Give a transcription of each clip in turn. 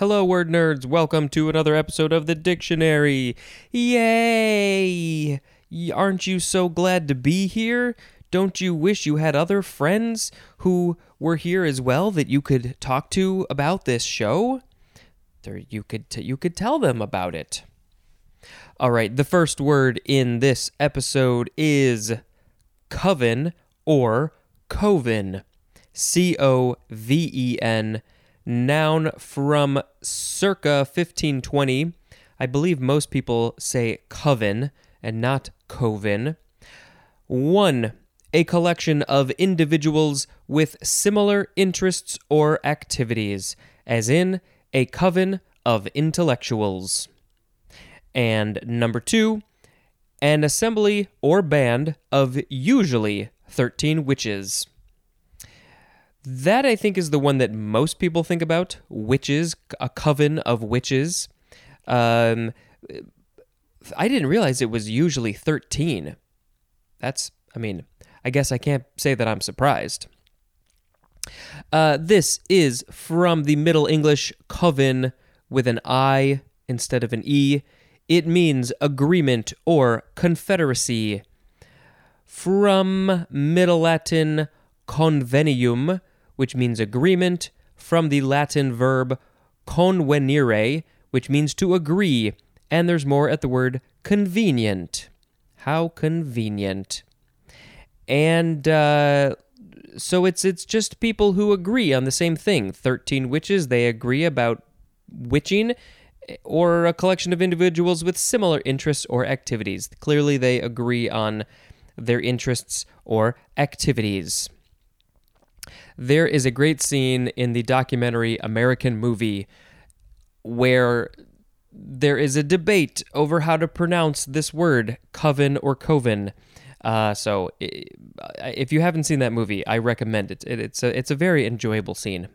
Hello, word nerds. Welcome to another episode of the dictionary. Yay! Aren't you so glad to be here? Don't you wish you had other friends who were here as well that you could talk to about this show? Or you could t- you could tell them about it. All right, the first word in this episode is coven or coven. C O V E N. Noun from circa 1520. I believe most people say coven and not coven. 1. A collection of individuals with similar interests or activities, as in a coven of intellectuals. And number 2. An assembly or band of usually 13 witches. That I think is the one that most people think about witches, a coven of witches. Um, I didn't realize it was usually 13. That's, I mean, I guess I can't say that I'm surprised. Uh, this is from the Middle English coven with an I instead of an E. It means agreement or confederacy. From Middle Latin convenium, which means agreement, from the Latin verb convenire, which means to agree, and there's more at the word convenient. How convenient. And uh, so it's it's just people who agree on the same thing. 13 witches, they agree about witching or a collection of individuals with similar interests or activities. Clearly they agree on their interests or activities. There is a great scene in the documentary American Movie where there is a debate over how to pronounce this word, coven or coven. Uh, so, if you haven't seen that movie, I recommend it. it it's a it's a very enjoyable scene.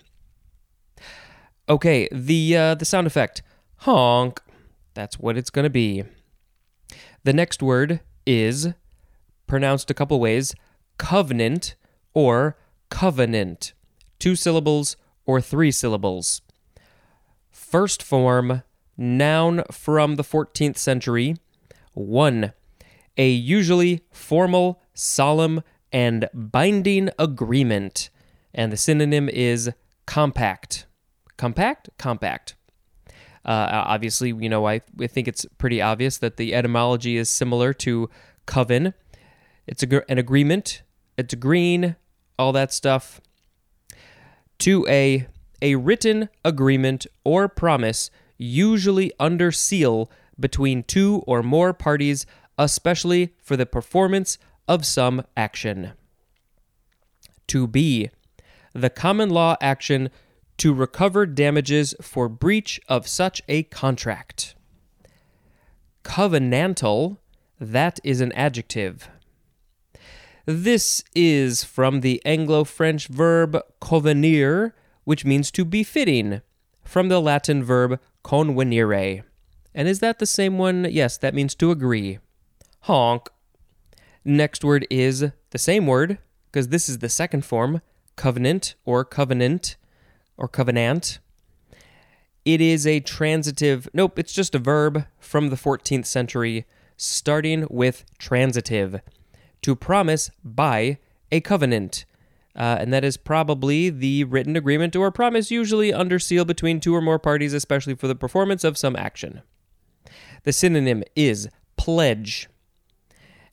Okay, the uh, the sound effect honk. That's what it's gonna be. The next word is pronounced a couple ways: covenant or covenant. Two syllables or three syllables. First form, noun from the 14th century. 1. A usually formal, solemn, and binding agreement. And the synonym is compact. Compact? Compact. Uh, obviously, you know, I, I think it's pretty obvious that the etymology is similar to coven. It's a, an agreement, it's agreeing, all that stuff. to a a written agreement or promise usually under seal between two or more parties especially for the performance of some action 2b the common law action to recover damages for breach of such a contract covenantal that is an adjective this is from the Anglo French verb convenir, which means to be fitting, from the Latin verb convenire. And is that the same one? Yes, that means to agree. Honk. Next word is the same word, because this is the second form, covenant or covenant or covenant. It is a transitive, nope, it's just a verb from the 14th century, starting with transitive to promise by a covenant. Uh, and that is probably the written agreement or promise, usually under seal between two or more parties, especially for the performance of some action. The synonym is pledge.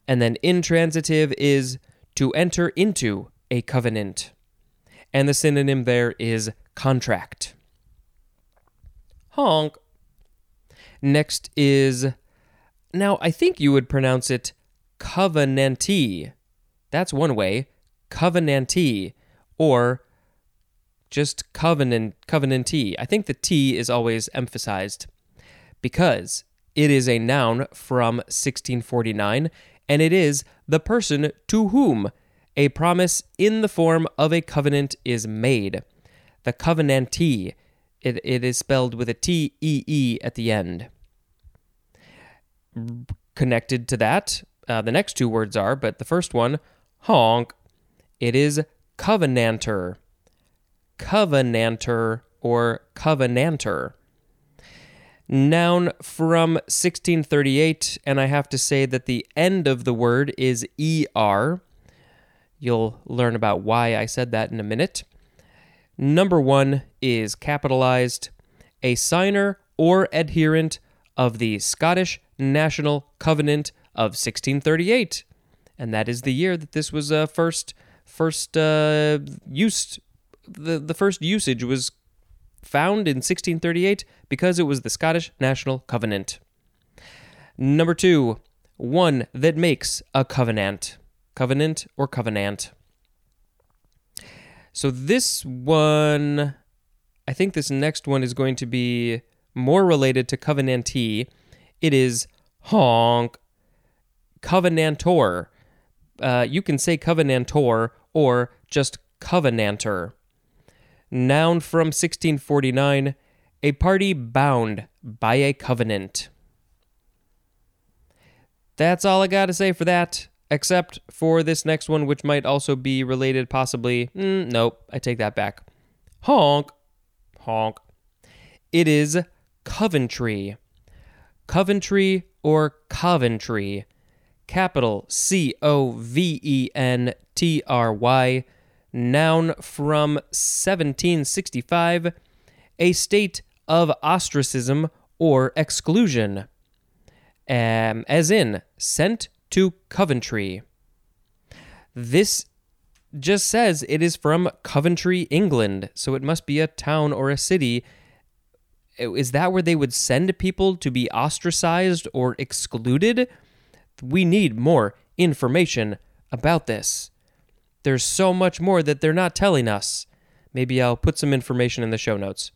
And then intransitive is to enter into a covenant. And the synonym there is contract. Honk. Next is, now I think you would pronounce it covenantee. That's one way, covenantee, or just covenant covenantee. I think the T is always emphasized because it is a noun from 1649 and it is the person to whom a promise in the form of a covenant is made. The covenantee, it, it is spelled with a T E E at the end. Connected to that, uh, the next two words are, but the first one, honk, it is covenanter. Covenanter or covenanter. Noun from 1638, and I have to say that the end of the word is ER. You'll learn about why I said that in a minute. Number one is capitalized, a signer or adherent of the Scottish National Covenant of 1638. And that is the year that this was uh, first first uh, used the, the first usage was found in 1638 because it was the Scottish National Covenant. Number two, one that makes a covenant. Covenant or covenant. So this one, I think this next one is going to be more related to covenantee. It is honk, covenantor. Uh, you can say covenantor or just covenanter. Noun from 1649, a party bound by a covenant. That's all I got to say for that, except for this next one, which might also be related, possibly. Mm, nope, I take that back. Honk. Honk. It is Coventry. Coventry or Coventry. Capital C O V E N T R Y. Noun from 1765 a state of ostracism or exclusion, um, as in sent to Coventry. This just says it is from Coventry, England, so it must be a town or a city. Is that where they would send people to be ostracized or excluded? We need more information about this. There's so much more that they're not telling us. Maybe I'll put some information in the show notes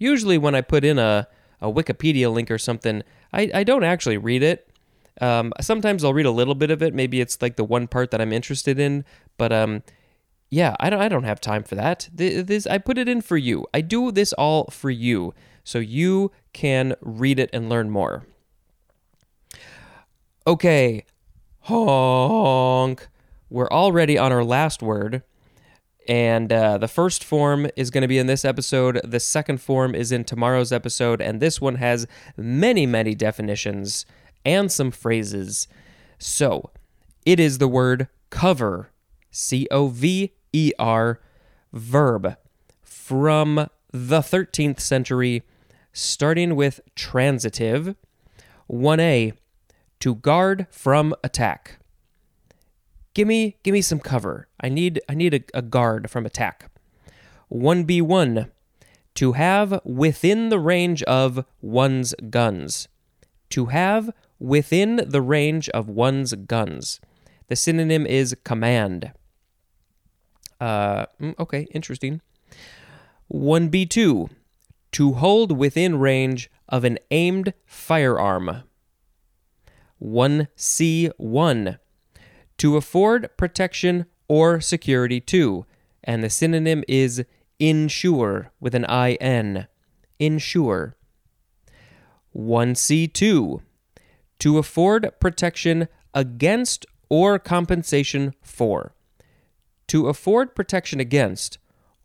usually when I put in a, a Wikipedia link or something, I, I don't actually read it. Um, sometimes I'll read a little bit of it. Maybe it's like the one part that I'm interested in. But um, yeah, I don't I don't have time for that. This I put it in for you. I do this all for you, so you can read it and learn more. Okay, honk. We're already on our last word. And uh, the first form is going to be in this episode. The second form is in tomorrow's episode. And this one has many, many definitions and some phrases. So it is the word cover, C O V E R, verb from the 13th century, starting with transitive. 1a, to guard from attack give me give me some cover. I need I need a, a guard from attack. 1b1 to have within the range of one's guns. To have within the range of one's guns. The synonym is command. Uh, mm, okay, interesting. 1b2 to hold within range of an aimed firearm. 1c1 to afford protection or security to, and the synonym is insure with an IN. Insure. 1C2. To afford protection against or compensation for. To afford protection against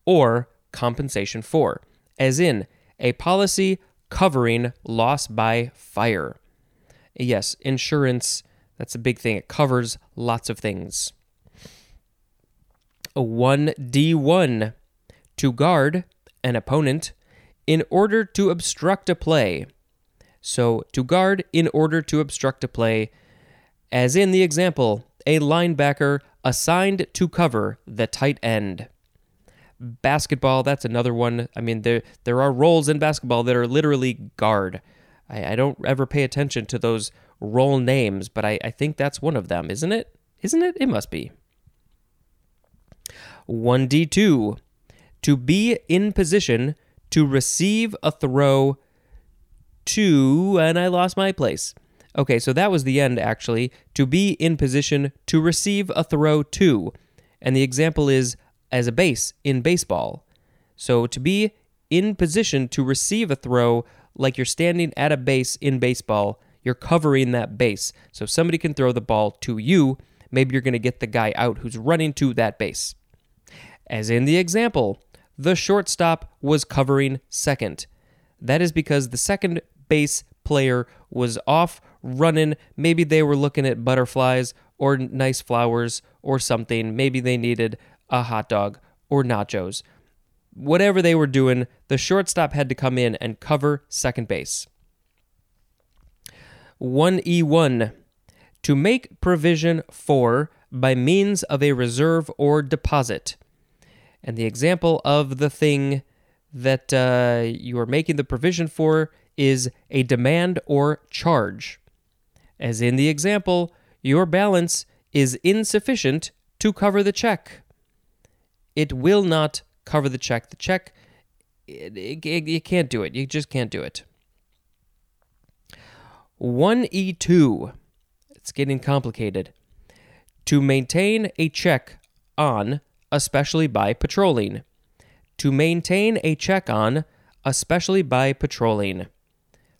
or compensation for, as in a policy covering loss by fire. Yes, insurance that's a big thing. It covers lots of things. A 1d1 to guard an opponent in order to obstruct a play. So, to guard in order to obstruct a play, as in the example, a linebacker assigned to cover the tight end. Basketball, that's another one. I mean, there there are roles in basketball that are literally guard. I, I don't ever pay attention to those role names, but I, I think that's one of them, isn't it? Isn't it? It must be. 1d2. To be in position to receive a throw to, and I lost my place. Okay, so that was the end actually. To be in position to receive a throw to. And the example is as a base in baseball. So to be in position to receive a throw like you're standing at a base in baseball you're covering that base. So if somebody can throw the ball to you. Maybe you're going to get the guy out who's running to that base. As in the example, the shortstop was covering second. That is because the second base player was off running. Maybe they were looking at butterflies or nice flowers or something. Maybe they needed a hot dog or nachos. Whatever they were doing, the shortstop had to come in and cover second base. 1E1 to make provision for by means of a reserve or deposit. And the example of the thing that uh, you are making the provision for is a demand or charge. As in the example, your balance is insufficient to cover the check. It will not cover the check. The check, it, it, it, you can't do it. You just can't do it. 1E2. It's getting complicated. To maintain a check on, especially by patrolling. To maintain a check on, especially by patrolling.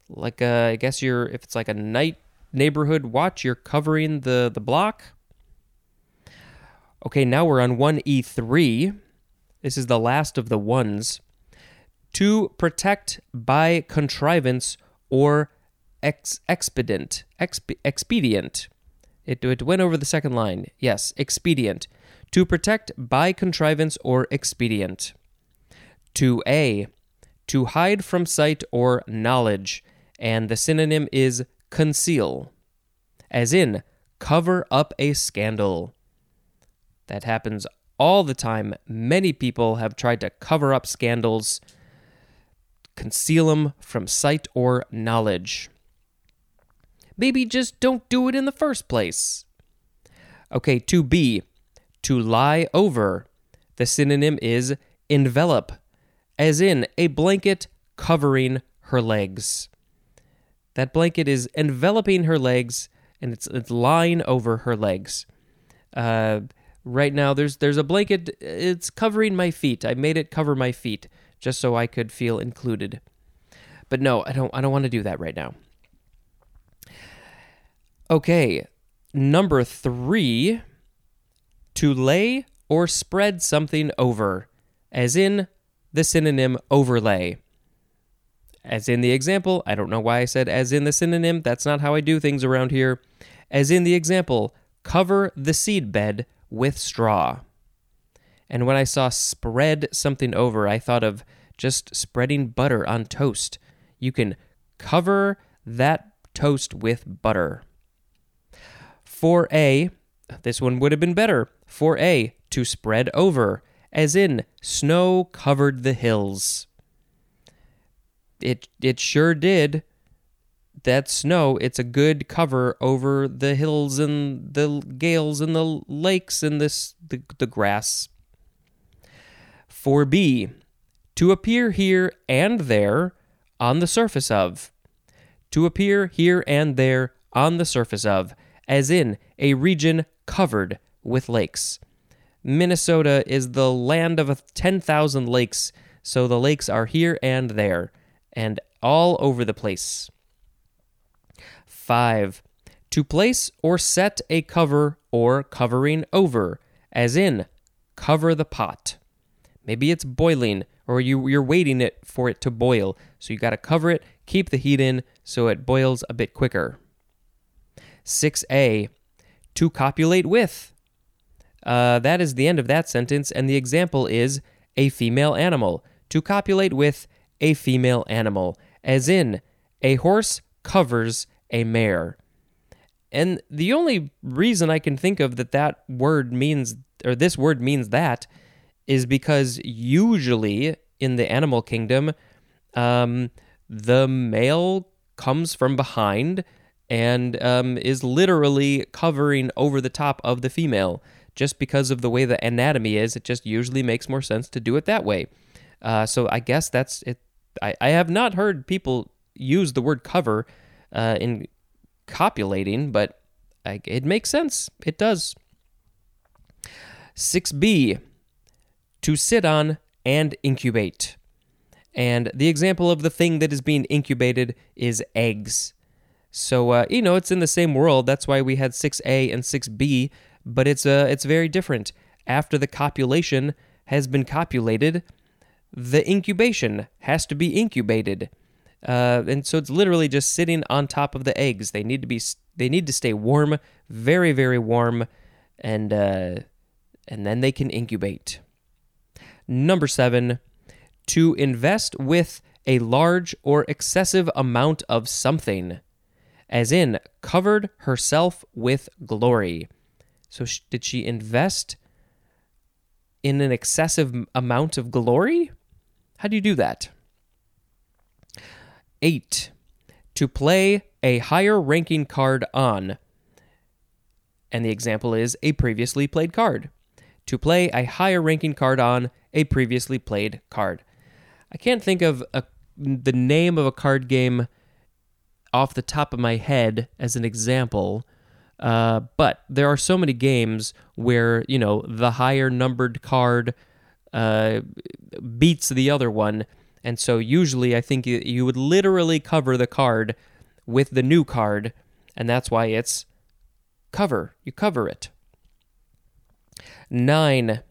Like, uh, I guess you're, if it's like a night neighborhood watch, you're covering the, the block. Okay, now we're on 1E3. This is the last of the ones. To protect by contrivance or ex- expedient. Exp- expedient. It, it went over the second line. Yes, expedient. To protect by contrivance or expedient. To A. To hide from sight or knowledge. And the synonym is conceal. As in, cover up a scandal. That happens all the time. Many people have tried to cover up scandals, conceal them from sight or knowledge. Maybe just don't do it in the first place. Okay, to be, to lie over. The synonym is envelop, as in a blanket covering her legs. That blanket is enveloping her legs and it's, it's lying over her legs. Uh, right now there's there's a blanket it's covering my feet. I made it cover my feet just so i could feel included. But no i don't i don't want to do that right now. Okay number 3 to lay or spread something over as in the synonym overlay. As in the example i don't know why i said as in the synonym that's not how i do things around here. As in the example cover the seed bed with straw. And when I saw spread something over, I thought of just spreading butter on toast. You can cover that toast with butter. 4a, this one would have been better. 4a, to spread over, as in snow covered the hills. It it sure did that snow, it's a good cover over the hills and the gales and the lakes and this the, the grass. 4b. To appear here and there on the surface of. To appear here and there on the surface of, as in a region covered with lakes. Minnesota is the land of 10,000 lakes, so the lakes are here and there, and all over the place. 5. To place or set a cover or covering over, as in cover the pot. Maybe it's boiling or you, you're waiting it for it to boil, so you got to cover it, keep the heat in so it boils a bit quicker. 6a. To copulate with. Uh, that is the end of that sentence, and the example is a female animal. To copulate with a female animal, as in a horse covers a mare. And the only reason I can think of that that word means, or this word means that, is because usually in the animal kingdom, um, the male comes from behind and um, is literally covering over the top of the female. Just because of the way the anatomy is, it just usually makes more sense to do it that way. Uh, so I guess that's it. I, I have not heard people use the word cover uh, in copulating, but I, it makes sense. It does. 6b, to sit on and incubate. And the example of the thing that is being incubated is eggs. So, uh, you know, it's in the same world. That's why we had 6a and 6b, but it's, uh, it's very different. After the copulation has been copulated, the incubation has to be incubated. Uh, and so it's literally just sitting on top of the eggs. They need to be they need to stay warm, very very warm, and uh, and then they can incubate. Number seven, to invest with a large or excessive amount of something, as in covered herself with glory. So sh- did she invest in an excessive amount of glory? How do you do that? 8. To play a higher ranking card on, and the example is a previously played card. To play a higher ranking card on a previously played card. I can't think of a, the name of a card game off the top of my head as an example, uh, but there are so many games where, you know, the higher numbered card uh, beats the other one and so usually I think you, would literally cover the card with the new card, and that's why it's cover. You cover it. Nine,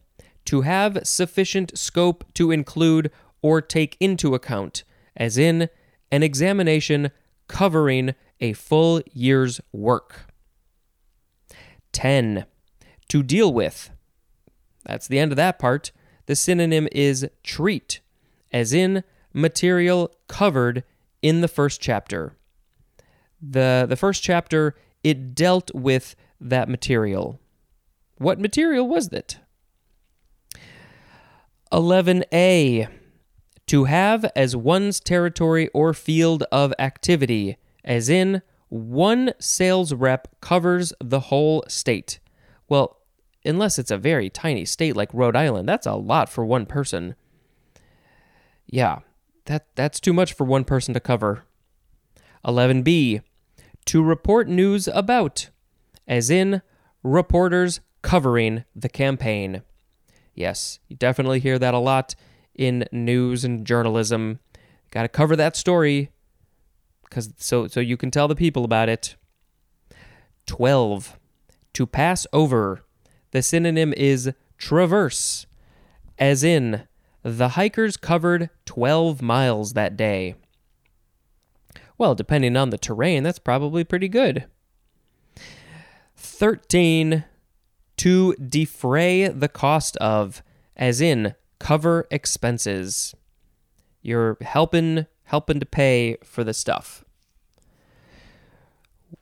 to have sufficient scope to include or take into account, as in an examination covering a full year's work. 10. To deal with. That's the end of that part. The synonym is treat as in material covered in the first chapter. The, the first chapter, it dealt with that material. What material was it? 11a. To have as one's territory or field of activity, as in, one sales rep covers the whole state. Well, unless it's a very tiny state like Rhode Island, that's a lot for one person. Yeah, that that's too much for one person to cover. 11b. To report news about, as in reporters covering the campaign. Yes, you definitely hear that a lot in news and journalism. Got to cover that story cuz so so you can tell the people about it. 12. To pass over. The synonym is traverse, as in the hikers covered 12 miles that day. Well, depending on the terrain, that's probably pretty good. 13. To defray the cost of, as in cover expenses. You're helping helping to pay for the stuff.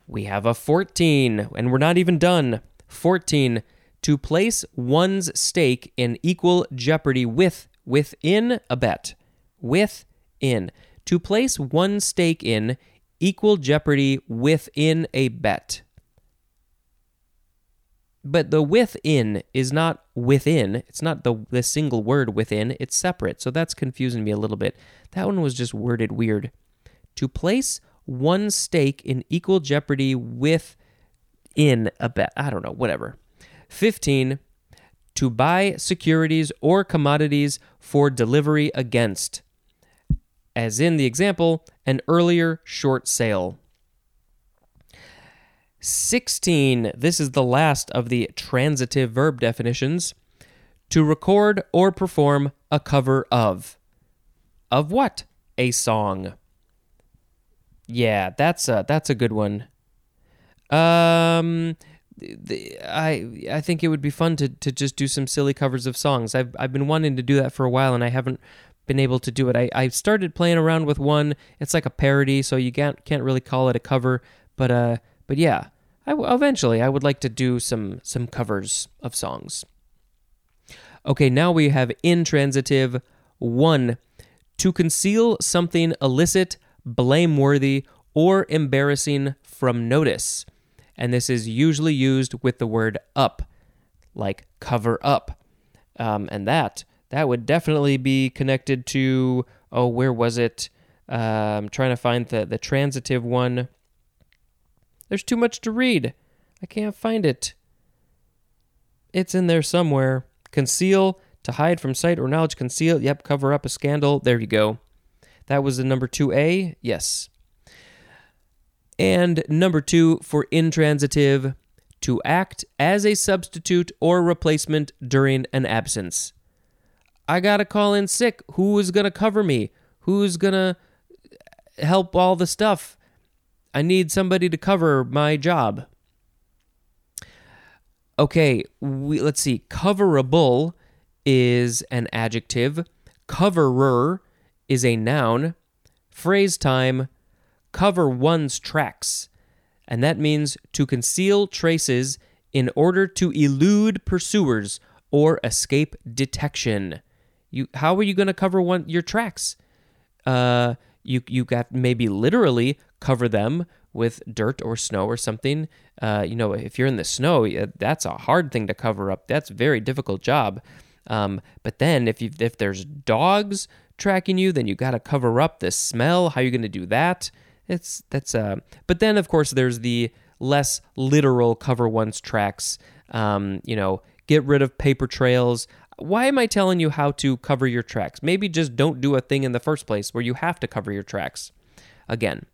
We have a 14, and we're not even done. 14. To place one's stake in equal jeopardy with within a bet. Within. To place one stake in equal jeopardy within a bet. But the within is not within. It's not the, the single word within. It's separate. So that's confusing me a little bit. That one was just worded weird. To place one stake in equal jeopardy within a bet. I don't know, whatever. 15 to buy securities or commodities for delivery against, as in the example, an earlier short sale. 16. This is the last of the transitive verb definitions. To record or perform a cover of. Of what? A song. Yeah, that's a that's a good one. Um the, I I think it would be fun to to just do some silly covers of songs. I've I've been wanting to do that for a while and I haven't been able to do it. I, I started playing around with one. It's like a parody, so you can't can't really call it a cover. But uh, but yeah, I eventually I would like to do some some covers of songs. Okay, now we have intransitive one to conceal something illicit, blameworthy, or embarrassing from notice and this is usually used with the word up, like cover up. Um, and that that would definitely be connected to oh, where was it? I'm trying to find the the transitive one. There's too much to read. I can't find it. It's in there somewhere. Conceal to hide from sight or knowledge. Conceal. Yep. Cover up a scandal. There you go. That was the number two A. Yes. And number two, for intransitive, to act as a substitute or replacement during an absence. I gotta call in sick. Who is gonna cover me? Who's gonna help all the stuff. I need somebody to cover my job. Okay, we, let's see. Coverable is an adjective. Coverer is a noun. Phrase time cover one's tracks. And that means to conceal traces in order to elude pursuers or escape detection. You how are you going to cover one your tracks? Uh you you got maybe literally cover them with dirt or snow or something. Uh, you know, if you're in the snow, that's a hard thing to cover up. That's a very difficult job. Um, but then if you if there's dogs tracking you, then you got to cover up the smell. How are you going to do that? It's that's uh. But then of course there's the less literal cover one's tracks. Um, you know, get rid of paper trails. Why am I telling you how to cover your tracks? Maybe just don't do a thing in the first place where you have to cover your tracks. Again.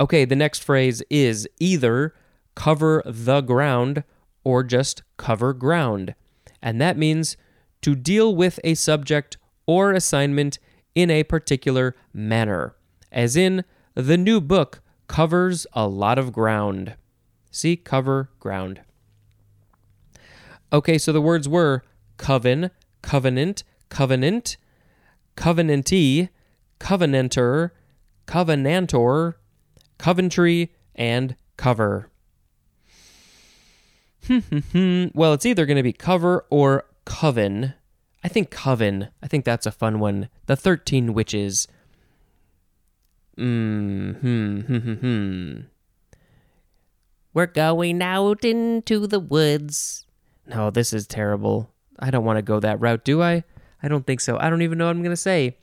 Okay, the next phrase is either cover the ground or just cover ground. And that means to deal with a subject or assignment in a particular manner, as in, the new book covers a lot of ground. See, cover ground. Okay, so the words were coven, covenant, covenant, covenantee, covenanter, covenantor, coventry, and cover. well, it's either going to be cover or coven. I think coven. I think that's a fun one. The 13 witches. Hmm, hmm, hmm, hmm, hmm. We're going out into the woods. No, this is terrible. I don't want to go that route, do I? I don't think so. I don't even know what I'm going to say.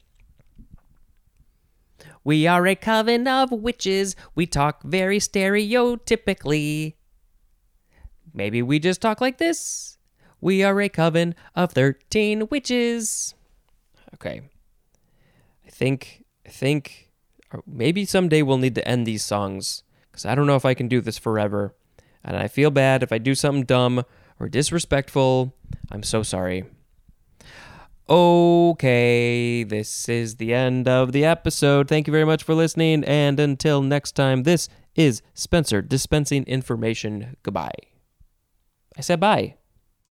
We are a coven of witches. We talk very stereotypically. Maybe we just talk like this. We are a coven of 13 witches. Okay. I think I think maybe someday we'll need to end these songs cuz I don't know if I can do this forever. And I feel bad if I do something dumb or disrespectful. I'm so sorry. Okay, this is the end of the episode. Thank you very much for listening. And until next time, this is Spencer dispensing information. Goodbye. I said bye.